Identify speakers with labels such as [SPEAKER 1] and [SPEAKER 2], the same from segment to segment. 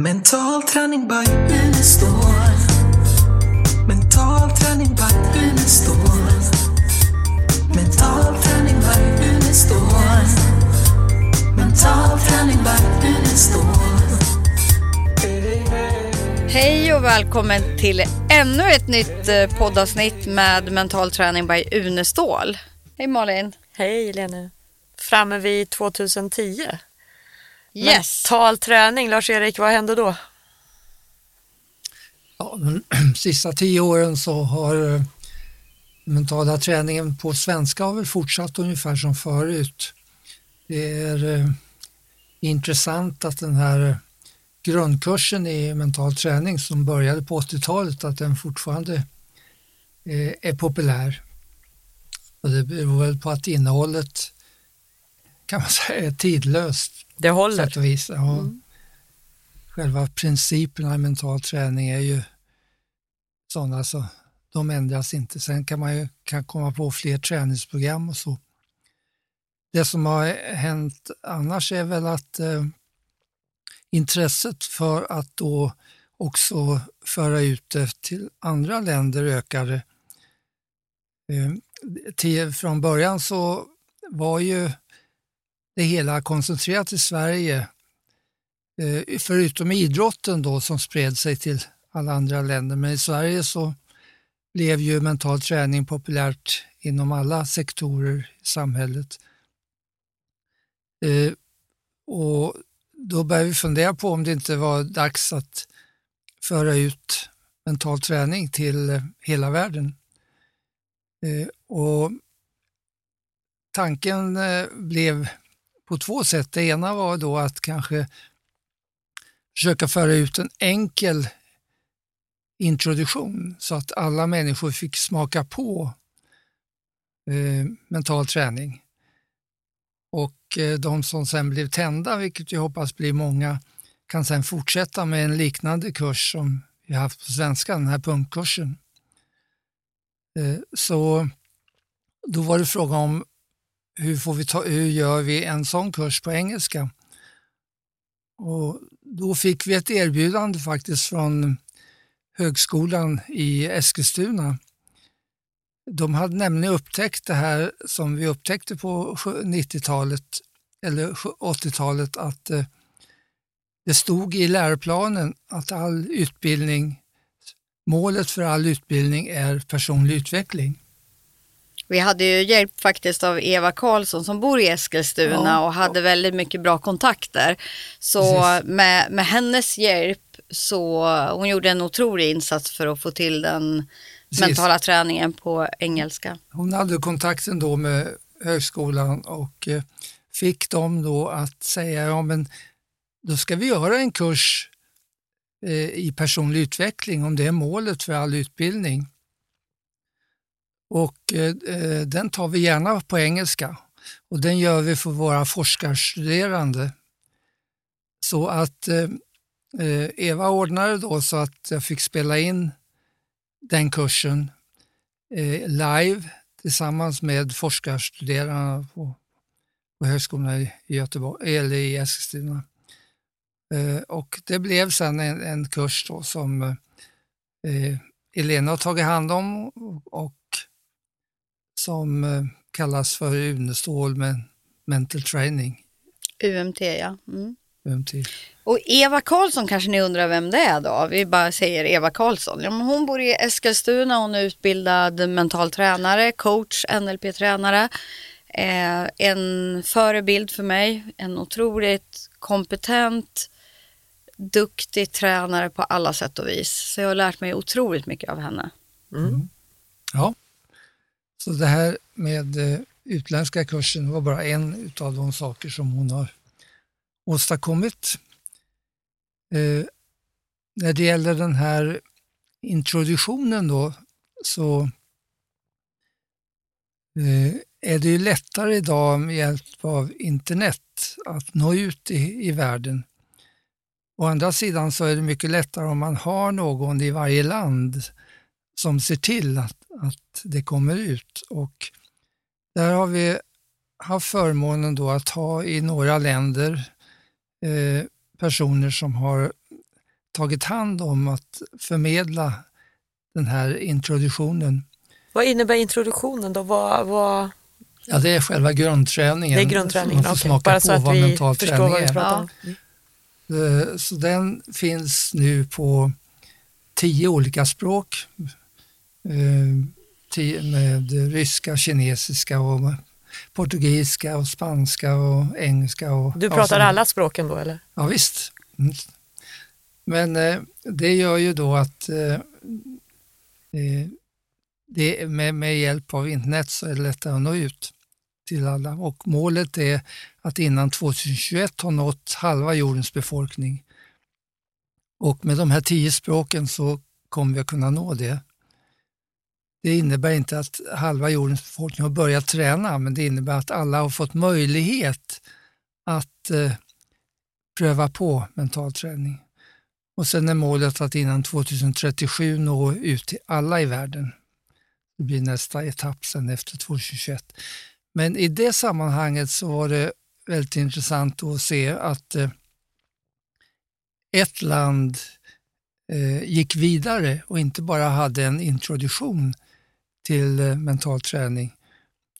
[SPEAKER 1] Mental träning by Unestål. Mental träning by Unestål. Mental träning by Unestål. Mental träning by Unestål.
[SPEAKER 2] Hej och välkommen till ännu ett nytt eh, poddavsnitt med mental träning by Unestål. Hej Malin.
[SPEAKER 3] Hej Lene. Framme vid 2010.
[SPEAKER 2] Yes.
[SPEAKER 3] Mental träning, Lars-Erik, vad hände då?
[SPEAKER 4] Ja, de sista tio åren så har eh, mentala träningen på svenska har väl fortsatt ungefär som förut. Det är eh, intressant att den här grundkursen i mental träning som började på 80-talet, att den fortfarande eh, är populär. Och det beror väl på att innehållet kan man säga är tidlöst.
[SPEAKER 3] Det håller.
[SPEAKER 4] sätt och vis. Ja. Själva principerna i mental träning är ju sådana så de ändras inte. Sen kan man ju kan komma på fler träningsprogram och så. Det som har hänt annars är väl att eh, intresset för att då också föra ut det till andra länder ökade. Eh, till, från början så var ju det hela koncentrerat i Sverige. Eh, förutom idrotten då som spred sig till alla andra länder. Men i Sverige så blev ju mental träning populärt inom alla sektorer i samhället. Eh, och då började vi fundera på om det inte var dags att föra ut mental träning till hela världen. Eh, och tanken blev på två sätt. Det ena var då att kanske försöka föra ut en enkel introduktion så att alla människor fick smaka på eh, mental träning. Och eh, de som sen blev tända, vilket jag hoppas blir många, kan sen fortsätta med en liknande kurs som vi har haft på svenska, den här punktkursen. Eh, så då var det fråga om hur, får vi ta, hur gör vi en sån kurs på engelska? Och då fick vi ett erbjudande faktiskt från högskolan i Eskilstuna. De hade nämligen upptäckt det här som vi upptäckte på 90-talet eller 80-talet att eh, det stod i läroplanen att all utbildning, målet för all utbildning är personlig utveckling.
[SPEAKER 2] Vi hade ju hjälp faktiskt av Eva Karlsson som bor i Eskilstuna
[SPEAKER 4] Ja.
[SPEAKER 2] och hade väldigt mycket bra kontakter. Så
[SPEAKER 4] Precis.
[SPEAKER 2] med, med hennes hjälp så hon gjorde en otrolig insats för att få till den
[SPEAKER 4] Precis.
[SPEAKER 2] mentala träningen på engelska.
[SPEAKER 4] Hon hade kontakten då med högskolan och eh, fick dem då att säga, ja men då ska vi göra en kurs eh, i personlig utveckling om det är målet för all utbildning. Och eh, eh, den tar vi gärna på engelska och den gör vi för våra forskarstuderande. Så att eh, eh Eva ordnade då så att jag fick spela in den kursen eh, live tillsammans med forskarstuderande på, på högskolan i Göteborg, eller i Eskilstuna. Eh, och det blev sen en, en kurs då som eh, Elena har tagit hand om och som eh, kallas för Unestål med mental training.
[SPEAKER 2] UMT ja. Mm.
[SPEAKER 4] UMT.
[SPEAKER 2] Och Eva Karlsson kanske ni undrar vem det är då? Vi bara säger Eva Karlsson. Ja, men hon bor i Eskilstuna, hon är utbildad mental tränare, coach, NLP-tränare. Eh, en förebild för mig, en otroligt kompetent, duktig tränare på alla sätt och vis. Så jag har lärt mig otroligt mycket av henne.
[SPEAKER 3] Mm.
[SPEAKER 4] Ja, så det här med eh, utländska kursen var bara en av de saker som hon har åstadkommit. Eh, när det gäller den här introduktionen då så eh, är det ju lättare idag med hjälp av internet att nå ut i, i världen. Å andra sidan så är det mycket lättare om man har någon i varje land som ser till att, att det kommer ut. Och där har vi haft förmånen då att ha i några länder eh, personer som har tagit hand om att förmedla den här introduktionen.
[SPEAKER 3] Vad innebär introduktionen då? Vad, vad...
[SPEAKER 4] Ja, det är själva grundträningen.
[SPEAKER 3] Det är grundträningen,
[SPEAKER 4] Man får
[SPEAKER 3] okej.
[SPEAKER 4] smaka
[SPEAKER 3] Bara
[SPEAKER 4] på
[SPEAKER 3] så att
[SPEAKER 4] vad
[SPEAKER 3] vi
[SPEAKER 4] mental
[SPEAKER 3] förstår
[SPEAKER 4] träning
[SPEAKER 3] vad vi
[SPEAKER 4] är.
[SPEAKER 3] pratar om.
[SPEAKER 4] Eh, Så den finns nu på tio olika språk. Eh, med ryska, kinesiska och portugisiska och spanska och engelska. Och,
[SPEAKER 3] Du pratar alla språken då eller?
[SPEAKER 4] Ja visst. Mm. Men eh, det gör ju då att eh, eh, det, med, med hjälp av internet så är det lättare att nå ut till alla och målet är att innan 2021 ha nått halva jordens befolkning. Och med de här tio språken så kommer vi att kunna nå det. Det innebär inte att halva jordens befolkning har börjat träna, men det innebär att alla har fått möjlighet att eh, pröva på mental träning. Och sen är målet att innan 2037 nå ut till alla i världen. Det blir nästa etapp sen efter 2021. Men i det sammanhanget så var det väldigt intressant att se att eh, ett land eh, gick vidare och inte bara hade en introduktion till eh, mental träning.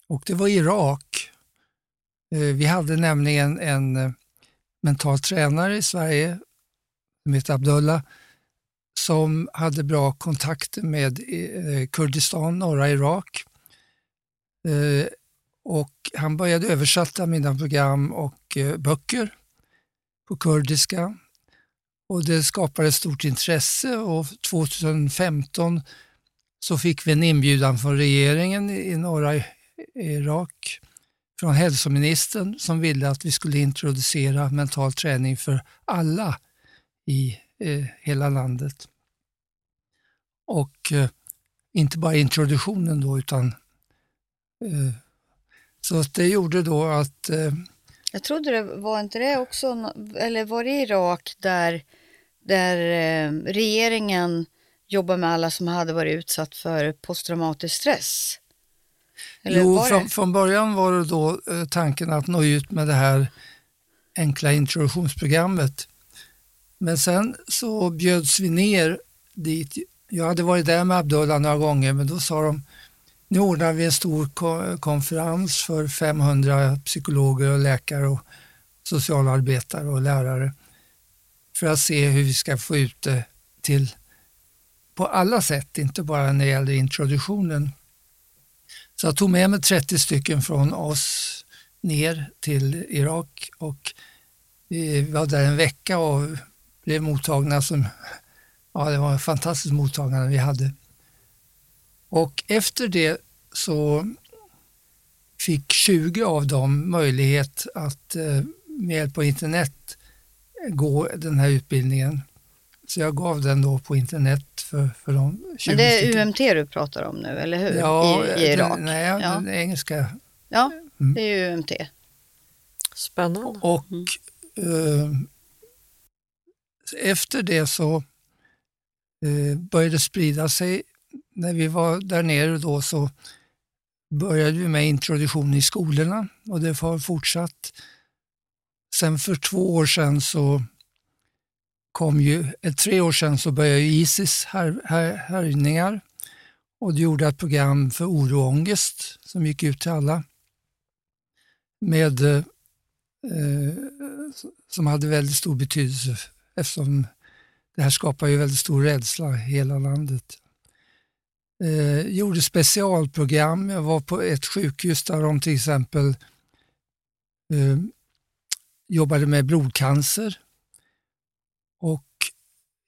[SPEAKER 4] Och det var Irak. Eh, vi hade nämligen en eh, mental tränare i Sverige som heter Abdullah som hade bra kontakter med Kurdistan, norra Irak. Och han började översätta mina program och böcker på kurdiska. Och det skapade stort intresse och 2015 så fick vi en inbjudan från regeringen i norra Irak från hälsoministern som ville att vi skulle introducera mental träning för alla i eh, hela landet. Och eh, inte bara introduktionen då utan eh, så att det gjorde då att eh,
[SPEAKER 2] Jag trodde det var inte det också, eller var det Irak där, där eh, regeringen jobbar med alla som hade varit utsatt för posttraumatisk stress? Eller
[SPEAKER 4] jo, från, från början var det då eh, tanken att nå ut med det här enkla introduktionsprogrammet. Men sen så bjöds vi ner dit. Jag hade varit där med Abdullah några gånger men då sa de nu ordnar vi en stor ko- konferens för 500 psykologer och läkare och socialarbetare och lärare för att se hur vi ska få ut det till på alla sätt, inte bara när det gäller introduktionen. Så jag tog med mig 30 stycken från oss ner till Irak och eh, vi var där en vecka och blev mottagna som, ja det var ett fantastiskt mottagande vi hade. Och efter det så fick 20 av dem möjlighet att eh, med hjälp av internet gå den här utbildningen. Så jag gav den då på internet för, för de 20
[SPEAKER 2] Men det är
[SPEAKER 4] stycken.
[SPEAKER 2] UMT du pratar om nu, eller hur?
[SPEAKER 4] Ja,
[SPEAKER 2] I, i Irak?
[SPEAKER 4] Den, nej,
[SPEAKER 2] Ja.
[SPEAKER 4] den engelska.
[SPEAKER 2] Ja,
[SPEAKER 4] Mm.
[SPEAKER 2] det är UMT.
[SPEAKER 3] Spännande.
[SPEAKER 4] Och
[SPEAKER 2] Mm.
[SPEAKER 4] eh, efter det så eh, började det sprida sig. När vi var där nere då så började vi med introduktion i skolorna och det har fortsatt. Sen för två år sedan så kom ju, eh, tre år sedan så började Isis här, här, härjningar och det gjorde ett program för oro och ångest som gick ut till alla med eh, eh som hade väldigt stor betydelse eftersom det här skapar ju väldigt stor rädsla i hela landet. Eh, gjorde specialprogram. Jag var på ett sjukhus där de till exempel eh, jobbade med blodcancer. Och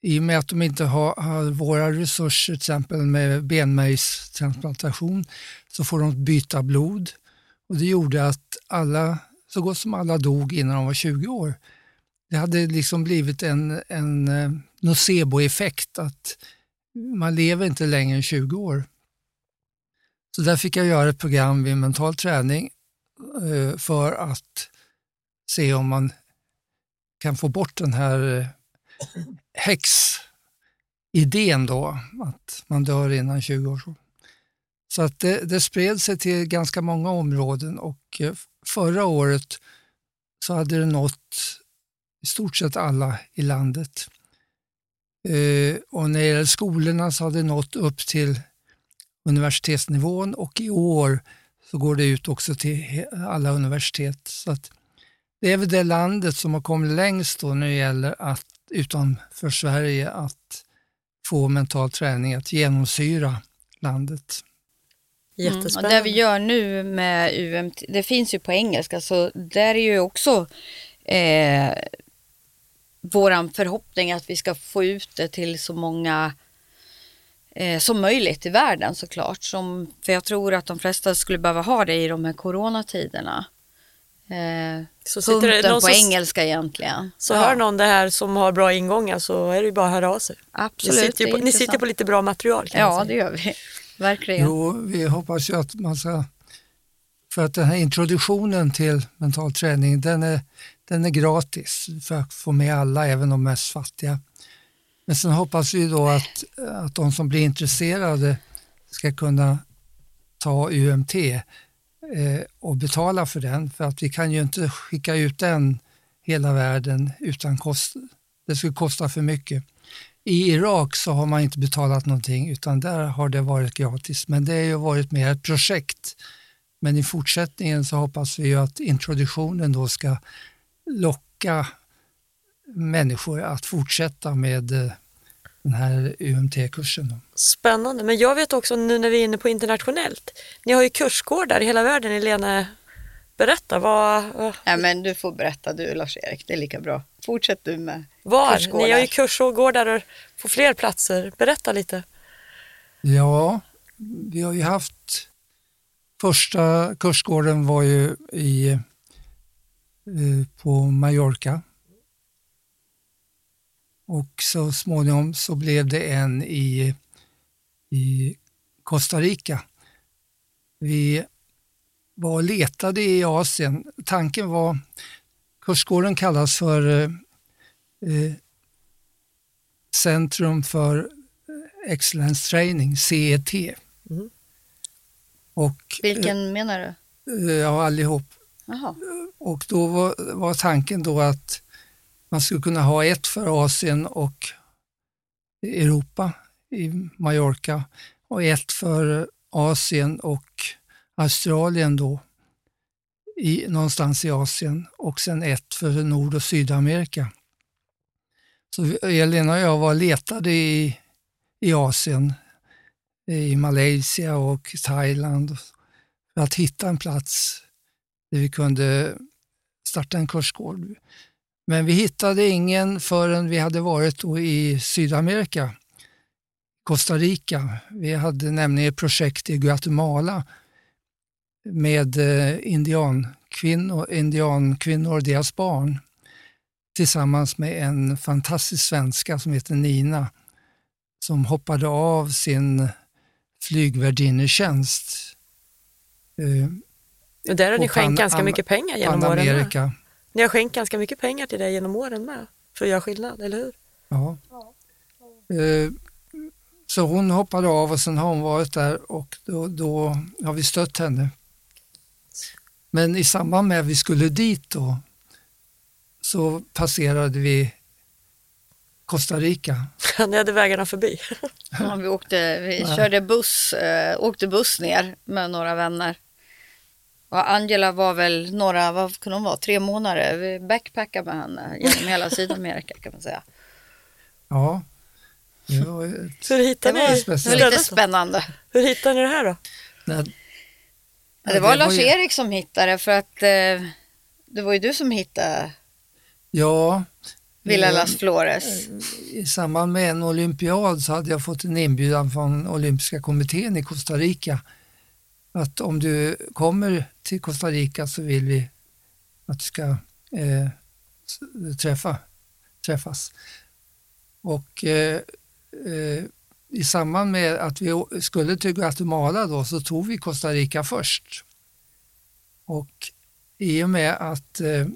[SPEAKER 4] i och med att de inte har, har våra resurser, till exempel med benmärgstransplantation, så får de byta blod. Och det gjorde att alla, så gott som alla dog innan de var 20 år. Det hade liksom blivit en, en eh, nocebo-effekt, att man lever inte längre än 20 år. Så där fick jag göra ett program vid mental träning eh, för att se om man kan få bort den här eh, häxidén då, att man dör innan 20 års ålder. Så att det, det spred sig till ganska många områden och eh, förra året så hade det nått i stort sett alla i landet. Eh, och när det gäller skolorna så har det nått upp till universitetsnivån och i år så går det ut också till alla universitet. Så att det är väl det landet som har kommit längst då när det gäller att utanför Sverige att få mental träning att genomsyra landet.
[SPEAKER 2] Mm, och
[SPEAKER 3] Jättespännande.
[SPEAKER 2] det vi gör nu med UMT, det finns ju på engelska, så där är ju också eh, våran förhoppning att vi ska få ut det till så många eh, som möjligt i världen såklart. Som, för jag tror att de flesta skulle behöva ha det i de här coronatiderna. Eh,
[SPEAKER 3] så sitter det
[SPEAKER 2] punkten
[SPEAKER 3] någon
[SPEAKER 2] på
[SPEAKER 3] som,
[SPEAKER 2] engelska egentligen.
[SPEAKER 3] så
[SPEAKER 2] Ja,
[SPEAKER 3] hör någon det här som har bra ingångar så är det ju bara att höra av sig. Ni
[SPEAKER 2] Absolut,
[SPEAKER 3] sitter, ju
[SPEAKER 2] det
[SPEAKER 3] på, ni sitter på lite bra material
[SPEAKER 2] Ja, det gör vi. Verkligen.
[SPEAKER 4] Jo, vi hoppas ju att man ska... För att den här introduktionen till mental träning, den är, den är gratis för att få med alla, även de mest fattiga. Men sen hoppas vi då att, att de som blir intresserade ska kunna ta UMT Eh, och betala för den, för att vi kan ju inte skicka ut den hela världen utan kost. Det skulle kosta för mycket. I Irak så har man inte betalat någonting utan där har det varit gratis. Men det har ju varit mer ett projekt. Men i fortsättningen så hoppas vi ju att introduktionen då ska locka människor att fortsätta med eh, den här UMT-kursen.
[SPEAKER 3] Spännande, men jag vet också nu när vi är inne på internationellt. Ni har ju kursgårdar i hela världen. Helena, berätta, vad,
[SPEAKER 2] Ja, men du får berätta du Lars-Erik, det är lika bra. Fortsätt du med
[SPEAKER 3] var?
[SPEAKER 2] kursgårdar.
[SPEAKER 3] Ni har ju kursgårdar på fler platser. Berätta lite.
[SPEAKER 4] Ja, vi har ju haft första kursgården var ju i, eh, på Mallorca. Och så småningom så blev det en i, i Costa Rica. Vi var och letade i Asien. Tanken var, kursgården kallas för eh, eh, Centrum för Excellence Training, CET.
[SPEAKER 3] Mm.
[SPEAKER 4] Och,
[SPEAKER 2] Vilken menar du?
[SPEAKER 4] eh, Ja, allihop.
[SPEAKER 2] Jaha.
[SPEAKER 4] Och då var, var tanken då att man skulle kunna ha ett för Asien och Europa i Mallorca och ett för Asien och Australien då i, någonstans i Asien och sen ett för Nord och Sydamerika. Så Elina och jag var och letade i, i Asien, i Malaysia och Thailand för att hitta en plats där vi kunde starta en kursgård. Men vi hittade ingen förrän vi hade varit i Sydamerika, Costa Rica. Vi hade nämligen ett projekt i Guatemala med eh, indiankvinnor, indiankvinnor och deras barn tillsammans med en fantastisk svenska som heter Nina som hoppade av sin flygvärdinnetjänst eh,
[SPEAKER 3] Och där har ni skänkt ganska mycket pengar genom åren. Ni har skänkt ganska mycket pengar till det genom åren med. För att göra skillnad, eller hur?
[SPEAKER 4] Ja. Eh, Så hon hoppade av och sen har hon varit där och då, då har vi stött henne. Men i samband med att vi skulle dit då så passerade vi Costa Rica.
[SPEAKER 3] Ni hade vägarna förbi.
[SPEAKER 2] Ja, vi åkte, vi körde buss, eh, åkte buss ner med några vänner. Och Angela var väl några, vad kunde hon vara, tre månader. Vi backpackade med henne genom hela Sydamerika kan man säga.
[SPEAKER 4] Ja, det var ett,
[SPEAKER 3] Hur hittar
[SPEAKER 2] Det var,
[SPEAKER 3] ni
[SPEAKER 2] det var lite spännande.
[SPEAKER 3] Hur hittar ni det här då?
[SPEAKER 4] när,
[SPEAKER 2] Ja, det var Lars-Erik som hittade för att eh, det var ju du som hittade
[SPEAKER 4] Ja,
[SPEAKER 2] Villa
[SPEAKER 4] eh,
[SPEAKER 2] Las Flores.
[SPEAKER 4] i samband med en olympiad så hade jag fått en inbjudan från olympiska kommittén i Costa Rica att om du kommer till Costa Rica så vill vi att du ska eh, träffa, träffas. Och eh, eh, i samband med att vi skulle till Guatemala då så tog vi Costa Rica först. Och i och med att eh,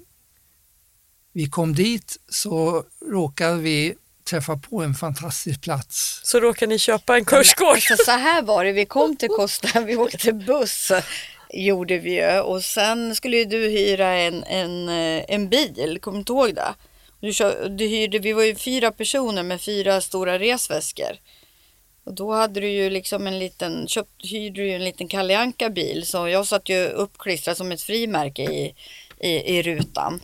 [SPEAKER 4] vi kom dit så råkade vi träffa på en fantastisk plats.
[SPEAKER 3] Så råkar ni köpa en kursgård.
[SPEAKER 2] Alltså, så här var det, vi kom till Costa, vi åkte buss gjorde vi ju och sen skulle ju du hyra en, en, eh, en bil, kommer du inte ihåg det? Du, du hyrde, vi var ju fyra personer med fyra stora resväskor. Och då hade du ju liksom en liten, köpt, hyrde du ju en liten Kalle bil så jag satt ju uppklistrad som ett frimärke i, i, i rutan.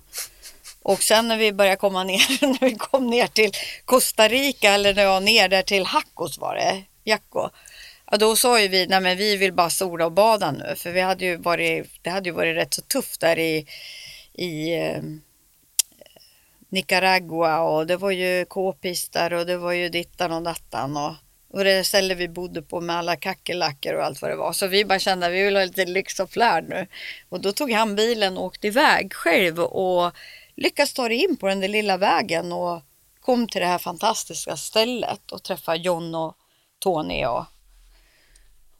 [SPEAKER 2] Och sen när vi började komma ner, när vi kom ner till Costa Rica eller när jag ner där till Hackos var det, Jacko. Ja, då sa ju vi, nej men vi vill bara sola och bada nu för vi hade ju varit, det hade ju varit rätt så tufft där i, i eh, Nicaragua och det var ju k-pistar och det var ju dittan och dattan och, och det stället vi bodde på med alla kackerlackor och allt vad det var. Så vi bara kände att vi vill ha lite lyx och flärd nu. Och då tog han bilen och åkte iväg själv och lyckas ta dig in på den där lilla vägen och kom till det här fantastiska stället och träffade John och Tony och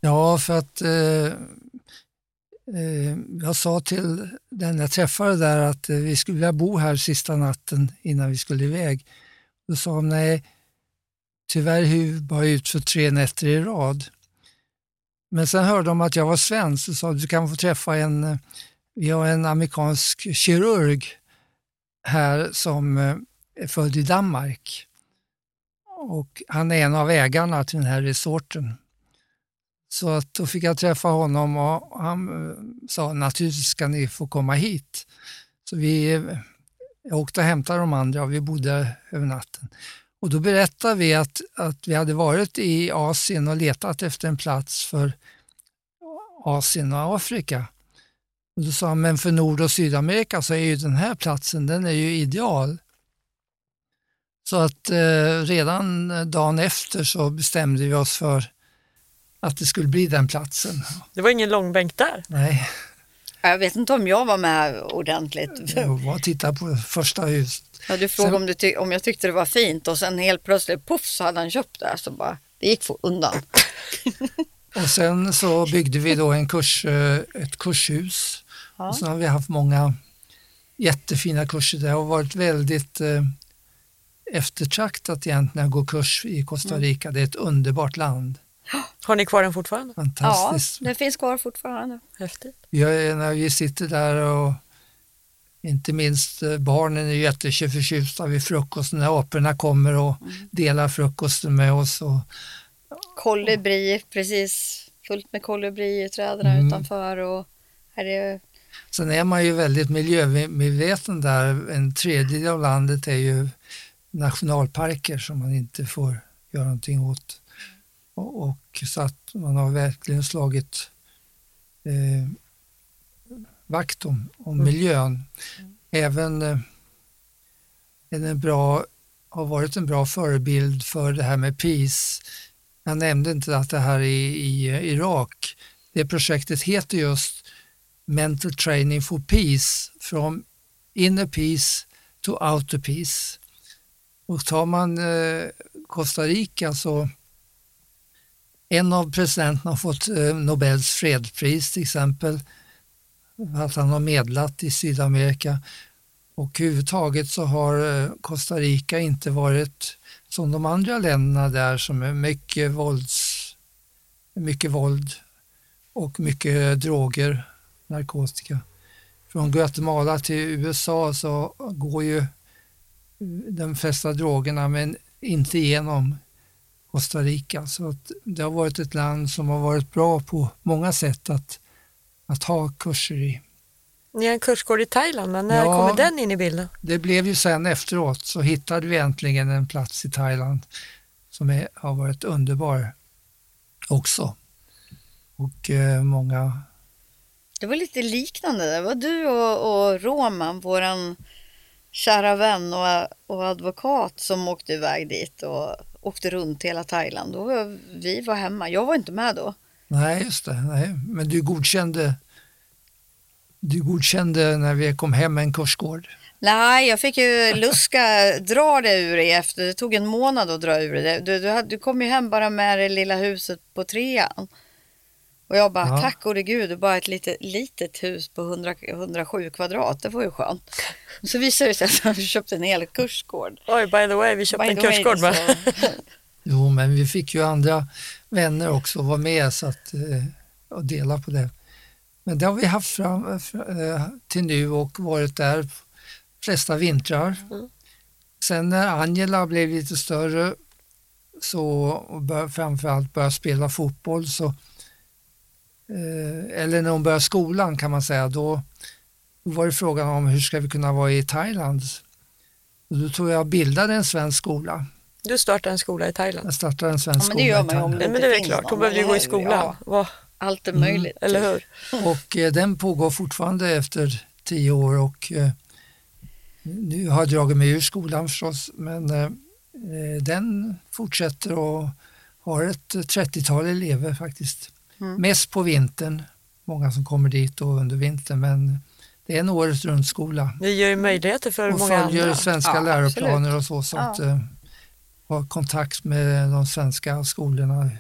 [SPEAKER 4] Ja, för att eh, eh, jag sa till den jag träffade där att eh, vi skulle vilja bo här sista natten innan vi skulle iväg. Då sa de nej, tyvärr hyr vi bara ut för tre nätter i rad. Men sen hörde de att jag var svensk och sa du kan få träffa en, eh, vi har en amerikansk kirurg här som eh, är född i Danmark. Och han är en av ägarna till den här resorten. Så att då fick jag träffa honom och han eh, sa naturligtvis ska ni få komma hit. Så vi, jag åkte och hämtade de andra och vi bodde över natten. Och då berättade vi att, att vi hade varit i Asien och letat efter en plats för Asien och Afrika. Och då sa han, men för Nord och Sydamerika så är ju den här platsen, den är ju ideal. Så att eh, redan dagen efter så bestämde vi oss för att det skulle bli den platsen.
[SPEAKER 3] Det var ingen långbänk där.
[SPEAKER 4] Nej,
[SPEAKER 2] jag vet inte om jag var med ordentligt.
[SPEAKER 4] jag var och tittade på första huset.
[SPEAKER 2] Ja, du frågade
[SPEAKER 4] Sen-
[SPEAKER 2] om, du ty- om jag tyckte det var fint och sen helt plötsligt poff så hade han köpt det. Så bara, det gick få undan.
[SPEAKER 4] Och sen så byggde vi då en kurs, eh, ett kurshus.
[SPEAKER 2] Ja.
[SPEAKER 4] Och sen har vi haft många jättefina kurser. Det har varit väldigt eh, eftertraktat egentligen att gå kurs i Costa Rica. Det är ett underbart land.
[SPEAKER 3] Har ni kvar den fortfarande?
[SPEAKER 2] Ja,
[SPEAKER 4] Fantastiskt.
[SPEAKER 2] det finns kvar fortfarande.
[SPEAKER 3] Häftigt.
[SPEAKER 4] Vi har, när vi sitter där och inte minst eh, barnen är jätteförtjusta vid frukost när aporna kommer och delar frukosten med oss. Och,
[SPEAKER 2] Kolibri, precis fullt med kolibri i träden
[SPEAKER 4] Mm.
[SPEAKER 2] utanför. Och här är,
[SPEAKER 4] sen är man ju väldigt miljömedveten där. En tredjedel av landet är ju nationalparker som man inte får göra någonting åt. Och, och så att man har verkligen slagit eh, vakt om, om
[SPEAKER 3] Mm.
[SPEAKER 4] miljön. Även eh, är den bra, har varit en bra förebild för det här med peace. Jag nämnde inte att det här i, i eh, Irak, det projektet heter just Mental Training for Peace, from inner peace to outer peace. Och tar man eh, Costa Rica så en av presidenterna har fått eh, Nobels fredspris till exempel, att han har medlat i Sydamerika. Och överhuvudtaget så har eh, Costa Rica inte varit som de andra länderna där som är mycket, vålds, mycket våld och mycket droger, narkotika. Från Guatemala till USA så går ju de flesta drogerna men inte genom Costa Rica. Så att det har varit ett land som har varit bra på många sätt att, att ha kurser i.
[SPEAKER 3] Ni har en kursgård i Thailand, men när
[SPEAKER 4] Ja.
[SPEAKER 3] kommer den in i bilden?
[SPEAKER 4] Det blev ju sen efteråt så hittade vi äntligen en plats i Thailand som är, har varit underbar också. Och eh, många,
[SPEAKER 2] det var lite liknande. Det var du och, och Roman, våran kära vän och, och advokat som åkte iväg dit och åkte runt hela Thailand. Då var, vi var hemma. Jag var inte med då.
[SPEAKER 4] nej just det, nej. men du godkände du godkände när vi kom hem en kursgård.
[SPEAKER 2] Nej, jag fick ju luska, dra det ur dig efter. Det tog en månad att dra ur det. Du, du, du kom ju hem bara med det lilla huset på trean. Och jag bara,
[SPEAKER 4] Ja.
[SPEAKER 2] tack gode gud, bara ett litet, litet hus på 100, 107 kvadrat. Det var ju skönt. Så visade det sig att vi köpte en hel kursgård.
[SPEAKER 3] Oj, by the way, vi köpte
[SPEAKER 2] By
[SPEAKER 3] en kursgård. va?
[SPEAKER 4] Jo, men vi fick ju andra vänner också att vara med så att, eh, och dela på det. Men det har vi haft fram, eh, till nu och varit där flesta vintrar.
[SPEAKER 3] Mm.
[SPEAKER 4] sen när Angela blev lite större så, och bör, framförallt började spela fotboll, så, eh, eller när hon började skolan kan man säga, då var det frågan om hur ska vi kunna vara i Thailand? Och då tror jag bildade en svensk skola.
[SPEAKER 3] Du startade en skola i Thailand.
[SPEAKER 4] Jag startade en svensk
[SPEAKER 2] Ja, men det
[SPEAKER 4] skola
[SPEAKER 2] gör
[SPEAKER 4] i
[SPEAKER 2] man ju om
[SPEAKER 4] Thailand.
[SPEAKER 3] Nej, men det är klart, hon behövde ju gå i skolan.
[SPEAKER 2] Ja, allt är
[SPEAKER 4] Mm.
[SPEAKER 2] möjligt.
[SPEAKER 3] Eller hur?
[SPEAKER 4] Och eh, den pågår fortfarande efter tio år och eh, nu har jag dragit mig ur skolan förstås, men eh, eh, den fortsätter och har ett 30-tal elever faktiskt.
[SPEAKER 2] Mm.
[SPEAKER 4] Mest på vintern, många som kommer dit och under vintern, men det är en året runt skola
[SPEAKER 3] Det ger ju möjligheter för
[SPEAKER 4] och
[SPEAKER 3] många
[SPEAKER 4] följer
[SPEAKER 3] andra.
[SPEAKER 4] svenska
[SPEAKER 2] Ja,
[SPEAKER 4] läroplaner och så, så
[SPEAKER 2] Ja.
[SPEAKER 4] att eh, ha kontakt med de svenska skolorna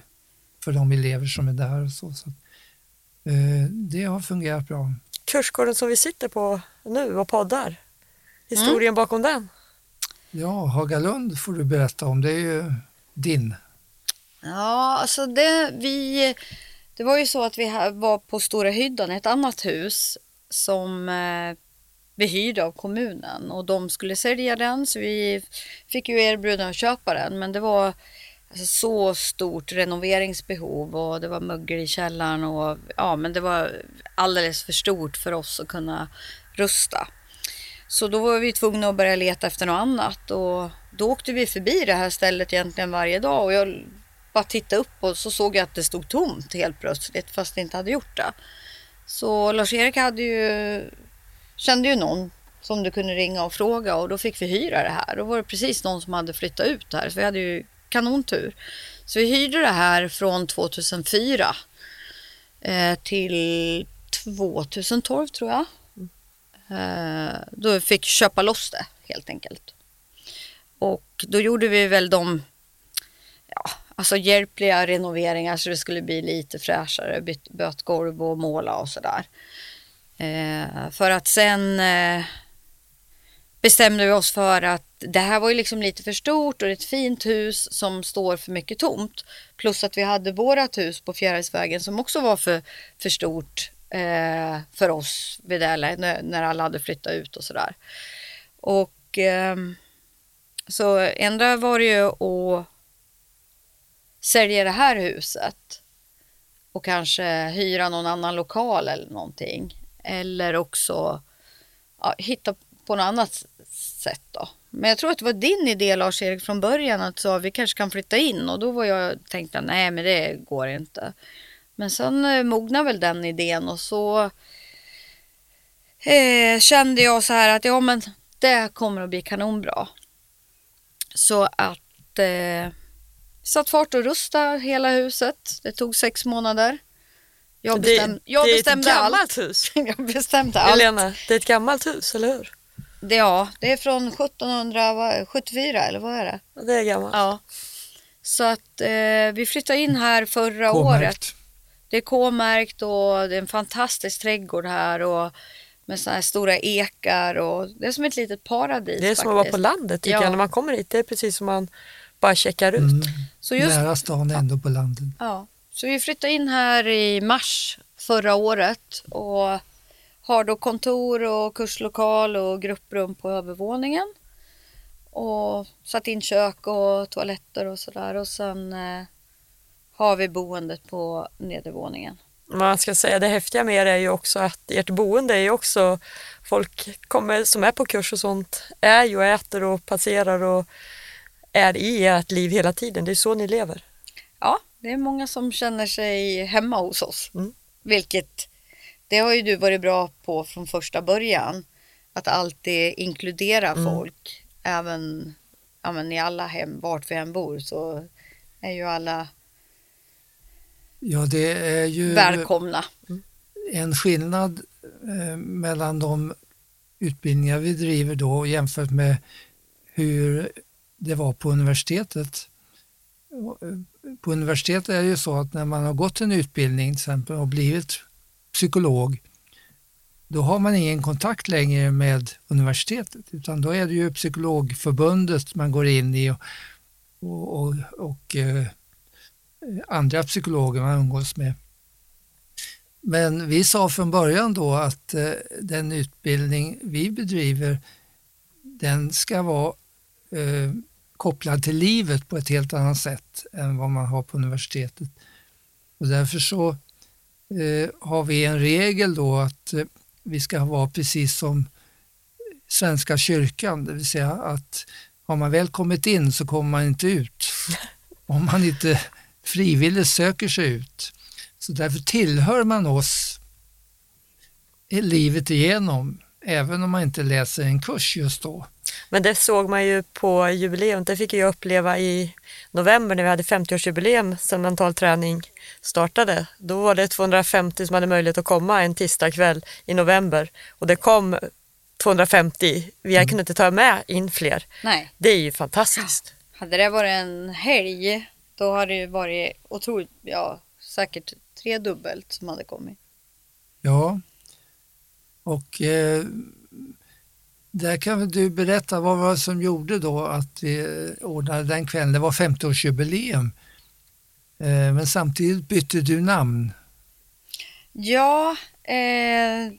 [SPEAKER 4] för de elever som är där och så. så att, eh, det har fungerat bra.
[SPEAKER 3] Kursgården som vi sitter på nu och poddar. Historien bakom den.
[SPEAKER 4] Ja, Hagalund får du berätta om, det är ju din.
[SPEAKER 2] Ja, alltså det, vi, det var ju så att vi var på Stora Hyddan, ett annat hus som eh, vi hyrde av kommunen och de skulle sälja den så vi fick ju erbjudande att köpa den men det var alltså, så stort renoveringsbehov och det var mögel i källaren och ja men det var alldeles för stort för oss att kunna rusta. Så då var vi tvungna att börja leta efter något annat och då åkte vi förbi det här stället egentligen varje dag och jag bara tittade upp och så såg jag att det stod tomt helt plötsligt fast det inte hade gjort det. Så Lars-Erik hade ju, kände ju någon som du kunde ringa och fråga och då fick vi hyra det här. Då var det precis någon som hade flyttat ut här så vi hade ju kanontur. Så vi hyrde det här från 2004 eh, till 2012 tror jag. Eh, då fick köpa loss det helt enkelt. Och då gjorde vi väl de ja, alltså hjälpliga renoveringar så det skulle bli lite fräschare, byt, böt golv och måla och sådär. Eh, för att sen eh, bestämde vi oss för att det här var ju liksom lite för stort och det är ett fint hus som står för mycket tomt. Plus att vi hade vårat hus på Fjärilsvägen som också var för, för stort eh, för oss vid det när, när alla hade flyttat ut och sådär. Och eh, så ändra var det ju att sälja det här huset och kanske hyra någon annan lokal eller någonting. Eller också ja, hitta på något annat sätt då. Men jag tror att det var din idé Lars-Erik från början att så, vi kanske kan flytta in och då var jag tänkte nej men det går inte. Men sen eh, mognade väl den idén och så eh, kände jag så här att ja men det kommer att bli kanonbra. Så att eh, satt fart och rusta hela huset. Det tog sex månader. Jag, bestäm,
[SPEAKER 3] det,
[SPEAKER 2] jag
[SPEAKER 3] det är
[SPEAKER 2] bestämde
[SPEAKER 3] ett
[SPEAKER 2] allt.
[SPEAKER 3] gammalt hus.
[SPEAKER 2] Jag bestämde allt.
[SPEAKER 3] Helena, det är ett gammalt hus, eller hur?
[SPEAKER 2] Det, ja, det är från 1774 eller vad är det?
[SPEAKER 3] Ja, Det är gammalt.
[SPEAKER 2] Ja. Så att eh, vi flyttade in här förra
[SPEAKER 4] K-märkt.
[SPEAKER 2] året. Det är K-märkt och det är en fantastisk trädgård här och med såna här stora ekar och det är som ett litet paradis
[SPEAKER 3] Det är som att
[SPEAKER 2] faktiskt.
[SPEAKER 3] vara på landet tycker
[SPEAKER 2] Ja.
[SPEAKER 3] jag. När man kommer hit, det är precis som man bara checkar ut.
[SPEAKER 4] Mm.
[SPEAKER 2] Så just
[SPEAKER 4] Nära stan ändå på landet.
[SPEAKER 2] Ja, så vi flyttade in här i mars förra året och har då kontor och kurslokal och grupprum på övervåningen. Och satt in kök och toaletter och sådär och sen eh, har vi boendet på nedervåningen.
[SPEAKER 3] Man ska säga det häftiga med det är ju också att ert boende är ju också folk kommer, som är på kurs och sånt är ju och äter och passerar och är i ert liv hela tiden. Det är så ni lever.
[SPEAKER 2] Ja, det är många som känner sig hemma hos oss.
[SPEAKER 3] Mm.
[SPEAKER 2] Vilket, det har ju du varit bra på från första början. Att alltid inkludera
[SPEAKER 3] Mm.
[SPEAKER 2] folk. Även ja, men i alla hem, vart vi än bor, så är ju alla
[SPEAKER 4] Ja, det är ju
[SPEAKER 2] välkomna.
[SPEAKER 4] en skillnad eh, mellan de utbildningar vi driver då jämfört med hur det var på universitetet. På universitetet är det ju så att när man har gått en utbildning till exempel och blivit psykolog då har man ingen kontakt längre med universitetet utan då är det ju psykologförbundet man går in i och, och, och, och eh, andra psykologer man umgås med. Men vi sa från början då att eh, den utbildning vi bedriver den ska vara eh, kopplad till livet på ett helt annat sätt än vad man har på universitetet. Och därför så eh, har vi en regel då att eh, vi ska vara precis som Svenska kyrkan, det vill säga att har man väl kommit in så kommer man inte ut. Om man inte frivilligt söker sig ut. Så därför tillhör man oss livet igenom, även om man inte läser en kurs just då.
[SPEAKER 3] Men det såg man ju på jubileum, det fick jag uppleva i november när vi hade 50-årsjubileum sedan mental träning startade. Då var det 250 som hade möjlighet att komma en tisdagkväll i november och det kom 250. Vi mm. kunde inte ta med in fler.
[SPEAKER 2] Nej.
[SPEAKER 3] Det är ju fantastiskt.
[SPEAKER 2] Hade det varit en helg då hade det varit otroligt, ja säkert tredubbelt som hade kommit.
[SPEAKER 4] Ja, och eh, där kan du berätta vad var det som gjorde då att vi ordnade den kvällen. Det var 50-årsjubileum. Eh, men samtidigt bytte du namn.
[SPEAKER 2] Ja, eh,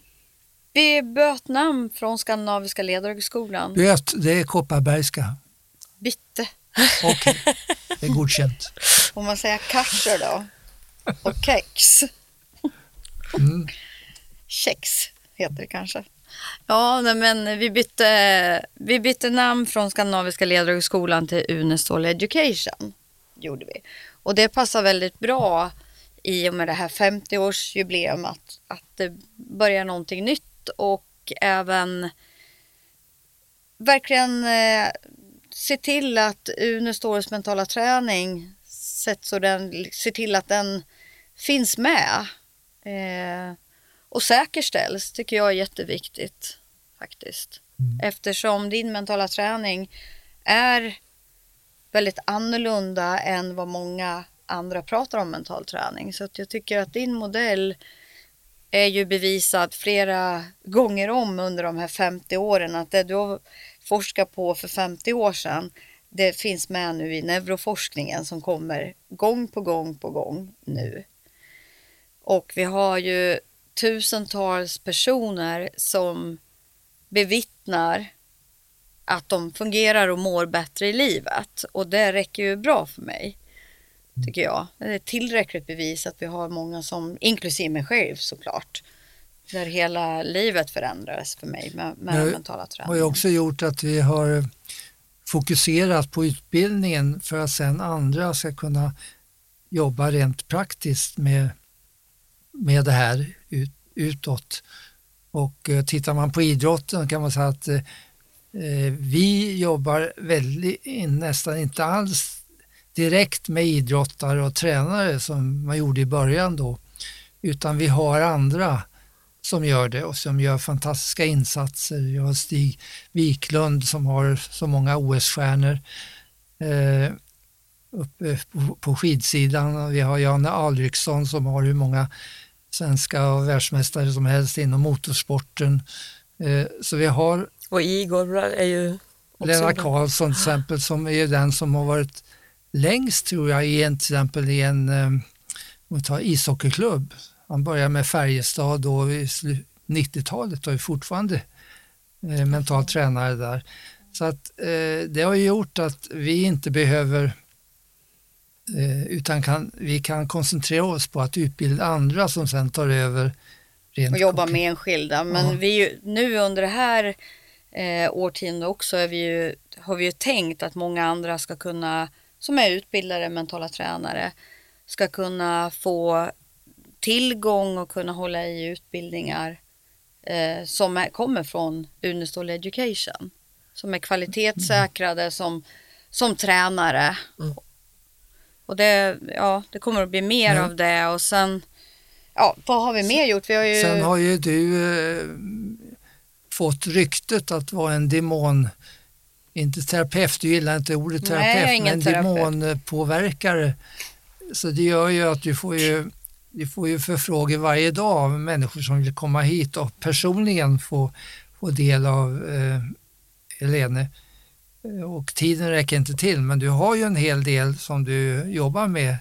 [SPEAKER 2] vi bytte namn från Skandinaviska ledarhögskolan.
[SPEAKER 4] Böt, det är Kopparbergska.
[SPEAKER 2] Bytte.
[SPEAKER 4] Okej, okay. det är godkänt.
[SPEAKER 2] Får man säga kasser då? Och kex. Mm. Kex heter det kanske. Ja, men vi bytte, vi bytte namn från Skandinaviska ledarhögskolan till Unestål Education. Gjorde vi. Och det passar väldigt bra i och med det här 50-årsjubileum att, att det börjar någonting nytt och även verkligen eh, se till att Uneståls mentala träning sätts och den, se till att den finns med. Eh, och säkerställs tycker jag är jätteviktigt faktiskt. Mm. Eftersom din mentala träning är väldigt annorlunda än vad många andra pratar om mental träning. Så att jag tycker att din modell är ju bevisad flera gånger om under de här 50 åren att det du har forskat på för 50 år sedan det finns med nu i neuroforskningen som kommer gång på gång på gång nu. Och vi har ju tusentals personer som bevittnar att de fungerar och mår bättre i livet. Och det räcker ju bra för mig, tycker jag. Det är tillräckligt bevis att vi har många som, inklusive mig själv såklart, där hela livet förändrades för mig med, med den mentala träningen.
[SPEAKER 4] Det har ju också gjort att vi har fokuserat på utbildningen för att sen andra ska kunna jobba rent praktiskt med med det här utåt. Och eh, tittar man på idrotten kan man säga att eh, eh vi jobbar väldigt, nästan inte alls direkt med idrottare och tränare som man gjorde i början då, utan vi har andra som gör det och som gör fantastiska insatser. Vi har Stig Wiklund som har så många OS-stjärnor eh, uppe på, på skidsidan. Vi har Janne Alriksson som har hur många svenska och världsmästare som helst inom motorsporten. Eh, så vi har
[SPEAKER 3] och Igor är ju
[SPEAKER 4] Lennart Karlsson till exempel som är den som har varit längst tror jag i en, till exempel i en um, ishockeyklubb. Han började med Färjestad då i 90-talet och är fortfarande eh, mental tränare där. Så att eh, det har gjort att vi inte behöver Eh, utan kan, vi kan koncentrera oss på att utbilda andra som sen tar över.
[SPEAKER 2] och jobba med enskilda. Men ja. vi nu under det här eh, årtiondet också vi ju, har vi ju tänkt att många andra ska kunna, som är utbildade mentala tränare, ska kunna få tillgång och kunna hålla i utbildningar eh, som är, kommer från Unestål Education. Som är kvalitetssäkrade som, som tränare. Mm. Och det, ja, det kommer att bli mer ja. av det och sen, ja, vad har vi mer gjort? Vi har ju...
[SPEAKER 4] Sen har ju du eh, fått ryktet att vara en demon, inte terapeut, du gillar inte ordet terapeut, Nej, men demonpåverkare. Så det gör ju att du får ju du får ju förfrågor varje dag av människor som vill komma hit och personligen få, få del av eh, Helene. Eh, och tiden räcker inte till men du har ju en hel del som du jobbar med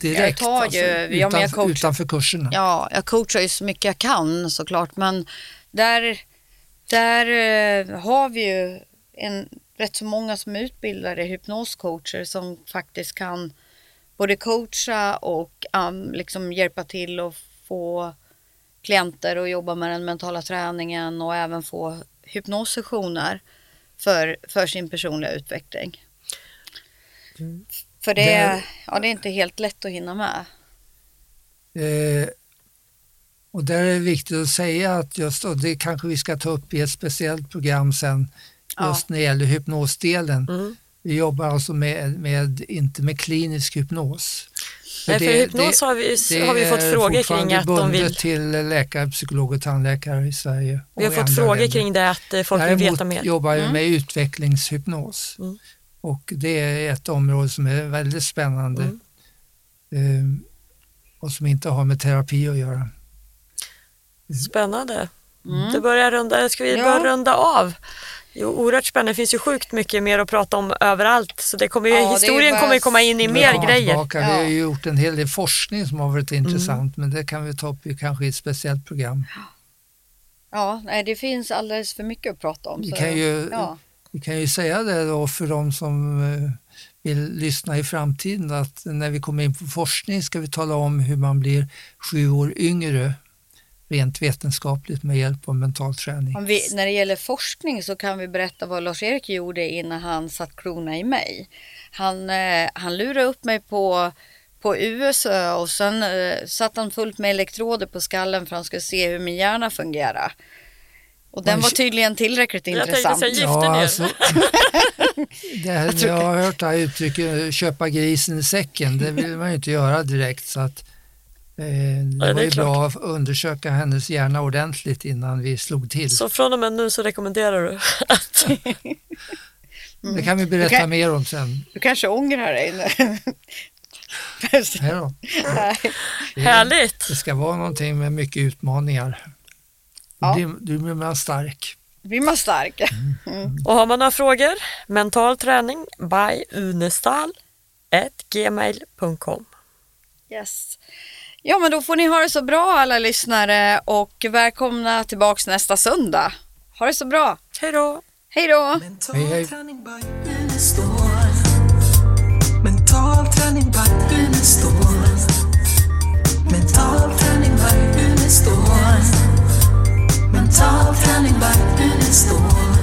[SPEAKER 4] direkt jag tar ju, alltså, utan, ja, coach, utanför kurserna.
[SPEAKER 2] Ja, jag coachar ju så mycket jag kan såklart men där, där uh, har vi ju en rätt så många som är utbildade hypnoscoacher som faktiskt kan både coacha och um, liksom hjälpa till och få klienter att jobba med den mentala träningen och även få hypnossessioner för, för sin personliga utveckling.
[SPEAKER 4] Mm.
[SPEAKER 2] För det, det, ja, det är inte helt lätt att hinna med.
[SPEAKER 4] Eh, och där är det viktigt att säga att just, och det kanske vi ska ta upp i ett speciellt program sen, just ja. när det gäller hypnosdelen. Mm. Vi jobbar alltså med, med, inte med klinisk hypnos.
[SPEAKER 3] Nej, för, hypnos det, har vi, har vi fått frågor kring att de vill...
[SPEAKER 4] till läkare, psykolog och tandläkare i Sverige.
[SPEAKER 3] Vi har fått frågor länder. kring det, att eh, folk Däremot vill veta mer.
[SPEAKER 4] Däremot jobbar mm. med utvecklingshypnos. Mm. Och det är ett område som är väldigt spännande mm. eh, och som inte har med terapi att göra.
[SPEAKER 3] Spännande. Mm. Det börjar runda, ska vi ja. börja runda av? Jo, oerhört spännande. Det finns ju sjukt mycket mer att prata om överallt. Så det kommer ju, ja, historien bara... kommer ju komma in i mer grejer.
[SPEAKER 4] Tillbaka. Ja. Vi har ju gjort en hel del forskning som har varit mm. intressant men det kan vi ta upp i, kanske i ett speciellt program.
[SPEAKER 2] Ja, nej, det finns alldeles för mycket att prata om.
[SPEAKER 4] Vi, så, kan, ju, ja. vi kan ju säga det då för de som eh, vill lyssna i framtiden att när vi kommer in på forskning ska vi tala om hur man blir sju år yngre rent vetenskapligt med hjälp av mental träning.
[SPEAKER 2] Vi, när det gäller forskning så kan vi berätta vad Lars-Erik gjorde innan han satt krona i mig. Han, eh, han lurade upp mig på, på USÖ och sen eh, satt han fullt med elektroder på skallen för att han skulle se hur min hjärna fungerar. Och den var tydligen tillräckligt jag intressant.
[SPEAKER 3] Jag ja, alltså,
[SPEAKER 4] det här, jag, jag har hört det här uttrycket köpa grisen i säcken. Det vill man ju inte göra direkt. Så att, Eh, det, ja, var ju bra att undersöka hennes hjärna ordentligt innan vi slog till.
[SPEAKER 3] Så från och med nu så rekommenderar du att...
[SPEAKER 4] Det kan vi berätta kan, mer om sen.
[SPEAKER 2] Du kanske ångrar dig nu.
[SPEAKER 4] Nej då.
[SPEAKER 3] Det, Härligt!
[SPEAKER 4] Det ska vara någonting med mycket utmaningar. Ja. Du, du blir man stark.
[SPEAKER 2] blir man stark.
[SPEAKER 3] Mm. Och har man några frågor, mental träning by unestal gmail.com
[SPEAKER 2] Yes. Ja, men då får ni ha det så bra alla lyssnare och välkomna tillbaks nästa söndag. Ha det så bra.
[SPEAKER 3] Hej då.
[SPEAKER 2] Hej då.
[SPEAKER 4] Hej, hej.
[SPEAKER 1] Mental träning by Unestål Mental träning by Unestål Mental träning by Unestål